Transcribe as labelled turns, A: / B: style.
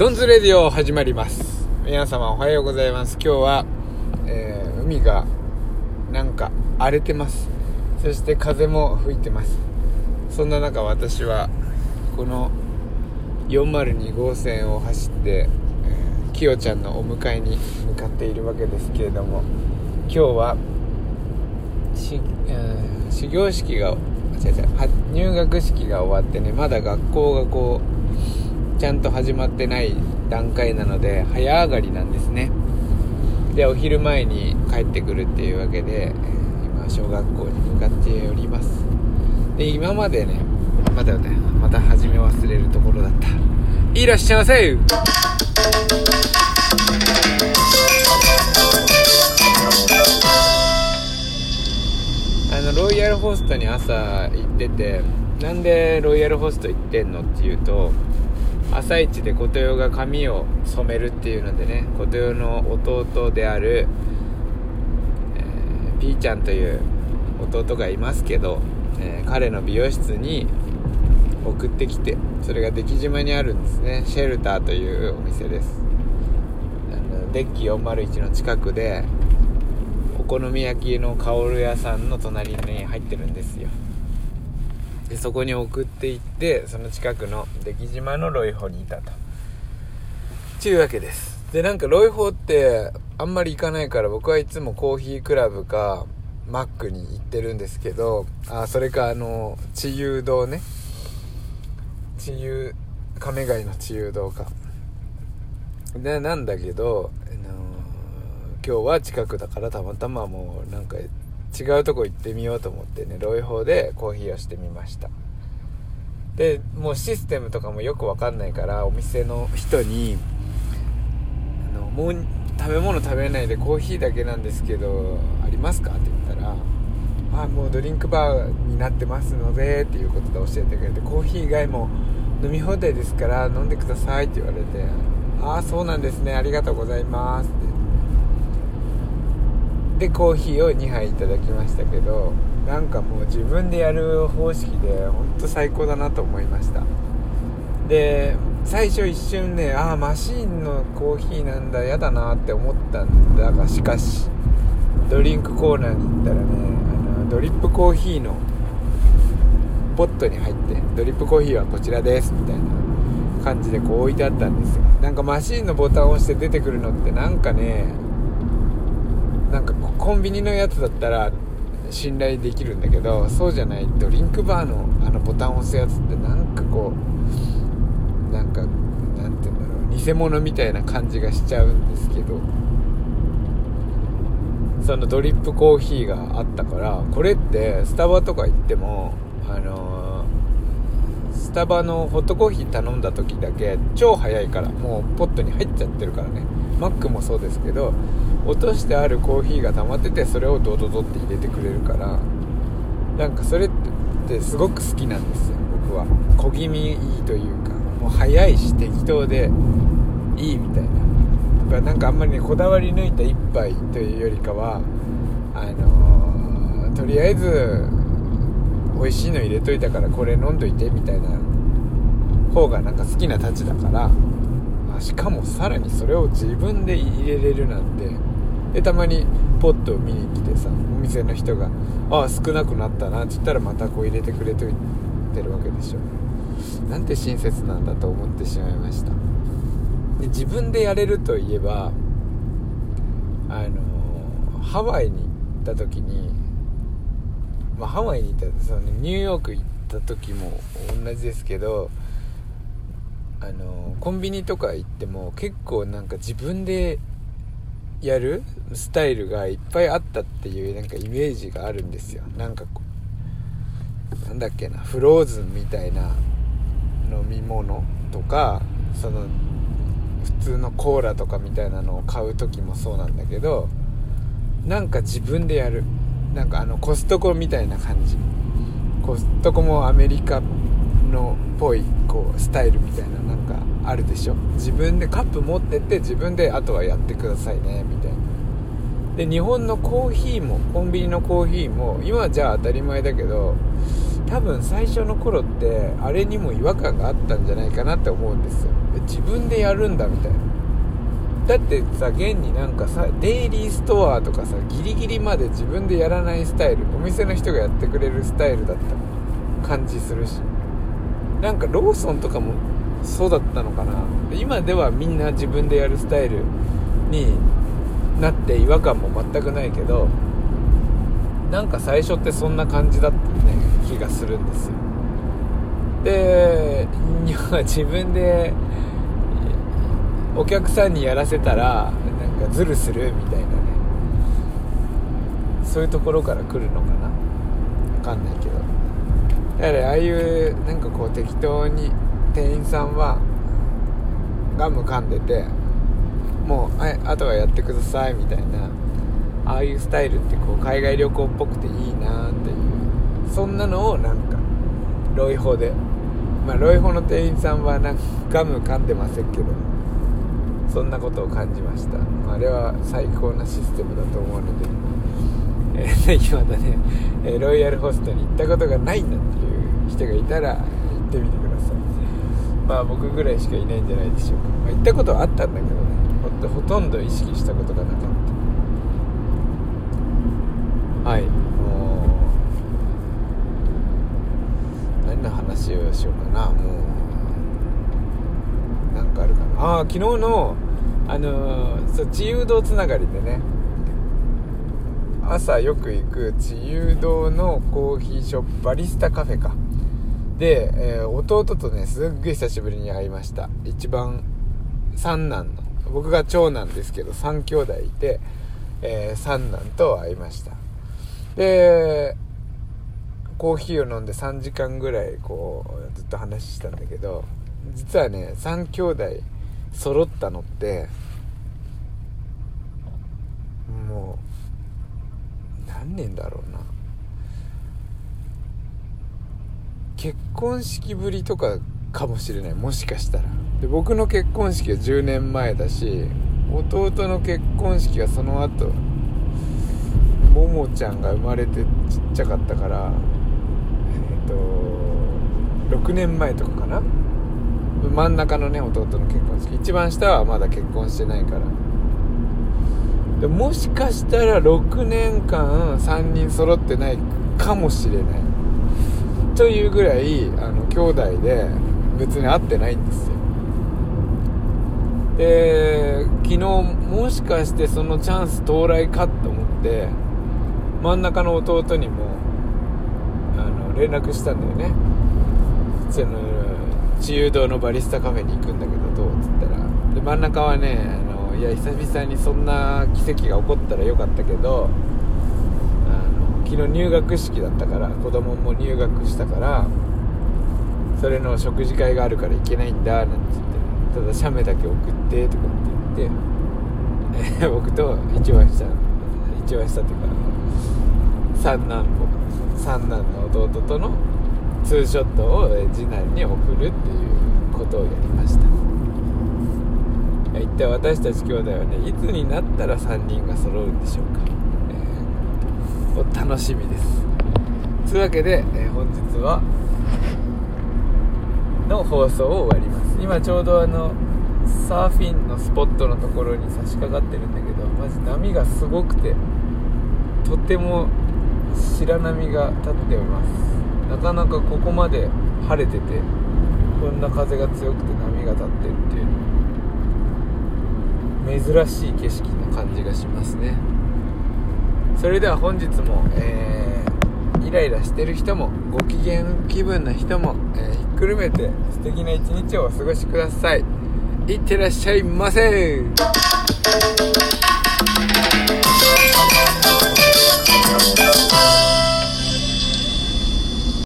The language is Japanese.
A: ドンズレディオ始まります。皆様おはようございます。今日は、えー、海がなんか荒れてます。そして風も吹いてます。そんな中私はこの402号線を走ってきよちゃんのお迎えに向かっているわけですけれども今日はし、えー、始業式が違う違う入学式が終わってねまだ学校がこうちゃんと始まってない段階なので早上がりなんですね。でお昼前に帰ってくるっていうわけで今小学校に向かっております。で今までねまだねまた始め忘れるところだった。いらっしゃいませ！あのロイヤルホストに朝行っててなんでロイヤルホスト行ってんのっていうと朝一で琴代が髪を染めるっていうのでね琴代の弟である、えー、ピーちゃんという弟がいますけど、えー、彼の美容室に送ってきてそれが出来島にあるんですね。シェルターというお店です。デッキ401の近くでお好み焼きの香る屋さんの隣に入ってるんですよ。でそこに送っていってその近くの出来島のロイホにいたと。ちゅうわけです。でなんかロイホってあんまり行かないから僕はいつもコーヒークラブかマックに行ってるんですけどあそれかあの地遊堂ね。地遊亀貝の地遊堂か。でなんだけど、あのー、今日は近くだからたまたまもうなんか違うとこ行ってみようと思ってねロイホーでコーヒーをしてみました。でもうシステムとかもよくわかんないからお店の人にあのもう食べ物食べないでコーヒーだけなんですけどありますか？って言ったらあもうドリンクバーになってますのでっていうことで教えてくれてコーヒー以外も飲み放題ですから飲んでくださいって言われてああそうなんですねありがとうございます。でコーヒーを2杯いただきましたけどなんかもう自分でやる方式で本当最高だなと思いました。で最初一瞬ねああマシーンのコーヒーなんだ嫌だなって思ったんだがしかしドリンクコーナーに行ったらねあのドリップコーヒーのポットに入ってドリップコーヒーはこちらですみたいな感じでこう置いてあったんですよ。なんかマシーンのボタンを押して出てくるのってなんかねなんかコンビニのやつだったら信頼できるんだけどそうじゃないドリンクバーのあのボタンを押すやつってなんかこうなんかなんて言うんだろう偽物みたいな感じがしちゃうんですけど。そのドリップコーヒーがあったからこれってスタバとか行ってもあの、スタバのホットコーヒー頼んだ時だけ超早いからもうポットに入っちゃってるからね。マックもそうですけど落としてあるコーヒーが溜まっててそれをドドドって入れてくれるからなんかそれってすごく好きなんですよ僕は。小気味いいというかもう早いし適当でいいみたいな。だからなんかあんまりねこだわり抜いた一杯というよりかはあのー、とりあえず美味しいの入れといたからこれ飲んどいてみたいな方がなんか好きなたちだから。しかもさらにそれを自分で入れれるなんて。でたまにポットを見に来てさお店の人が「ああ少なくなったな」って言ったらまたこう入れてくれといてるわけでしょ。なんて親切なんだと思ってしまいました。で自分でやれるといえばあのハワイに行った時にまあ、ハワイに行ったその、ニューヨーク行った時も同じですけどあのコンビニとか行っても結構なんか自分でやるスタイルがいっぱいあったっていうなんかイメージがあるんですよ。なんかこうなんだっけなフローズンみたいな飲み物とかその普通のコーラとかみたいなのを買う時もそうなんだけどなんか自分でやる。なんかあのコストコみたいな感じ。コストコもアメリカのっぽいこうスタイルみたいななんかあるでしょ。自分でカップ持ってって自分であとはやってくださいねみたいな。で日本のコーヒーもコンビニのコーヒーも今じゃあ当たり前だけど多分最初の頃ってあれにも違和感があったんじゃないかなって思うんですよ。自分でやるんだみたいな。だってさ現になんかさデイリーストアとかさギリギリまで自分でやらないスタイルお店の人がやってくれるスタイルだった感じするし。なんかローソンとかもそうだったのかな。今ではみんな自分でやるスタイルになって違和感も全くないけどなんか最初ってそんな感じだったね気がするんですよ。で自分でお客さんにやらせたらなんかズルするみたいなね。そういうところから来るのかな。分かんないけど。だからああいうなんかこう適当に店員さんはガム噛んでてもう、はい、あとはやってくださいみたいなああいうスタイルってこう海外旅行っぽくていいなっていう。そんなのをなんかロイホで。まあロイホの店員さんはなんかガム噛んでませんけど。そんなことを感じました、あ、れは最高なシステムだと思うので、えー、ぜひまたね、えロイヤルホストに行ったことがないんだっていう人がいたら行ってみてください。まあ僕ぐらいしかいないんじゃないでしょうか、まあ、行ったことはあったんだけどね。ほとんど意識したことがなかった。はいもう何の話をしようかな。もうああ昨日のあのー、そう自由堂つながりでね。朝よく行く自由堂のコーヒーショップバリスタカフェか。で、えー、弟とねすっごい久しぶりに会いました。一番三男の。僕が長男ですけど3兄弟いて、えー、三男と会いました。でコーヒーを飲んで3時間ぐらいこうずっと話したんだけど実はね3兄弟揃ったのってもう何年だろうな。結婚式ぶりとかかもしれないもしかしたら。で僕の結婚式は10年前だし弟の結婚式はその後ももちゃんが生まれてちっちゃかったからえっ、ー、と6年前とかかな。真ん中のね弟の結婚式。一番下はまだ結婚してないから。でもしかしたら6年間3人揃ってないかもしれない。というぐらいあの兄弟で別に会ってないんですよ。で昨日もしかしてそのチャンス到来かと思って真ん中の弟にもあの連絡したんだよね。その自由堂のバリスタカフェに行くんだけどどうっつったら。で真ん中はねあのいや久々にそんな奇跡が起こったらよかったけどあの昨日入学式だったから子供も入学したからそれの食事会があるから行けないんだなんて言ってただ写メだけ送ってとかって言って、僕と一番下一番下っていうか三男三男の弟とのツーショットを次男に送るっていうことをやりました。一体私たち兄弟はねいつになったら3人が揃うんでしょうか、えー、お楽しみです。というわけで、えー、本日はの放送を終わります。今ちょうどあのサーフィンのスポットのところに差し掛かってるんだけどまず波がすごくてとても白波が立っております。なかなかここまで晴れててこんな風が強くて波が立ってるっていう珍しい景色な感じがしますね。それでは本日も、えー、イライラしてる人もご機嫌気分な人も、えー、ひっくるめて素敵な一日をお過ごしください。いってらっしゃいませ。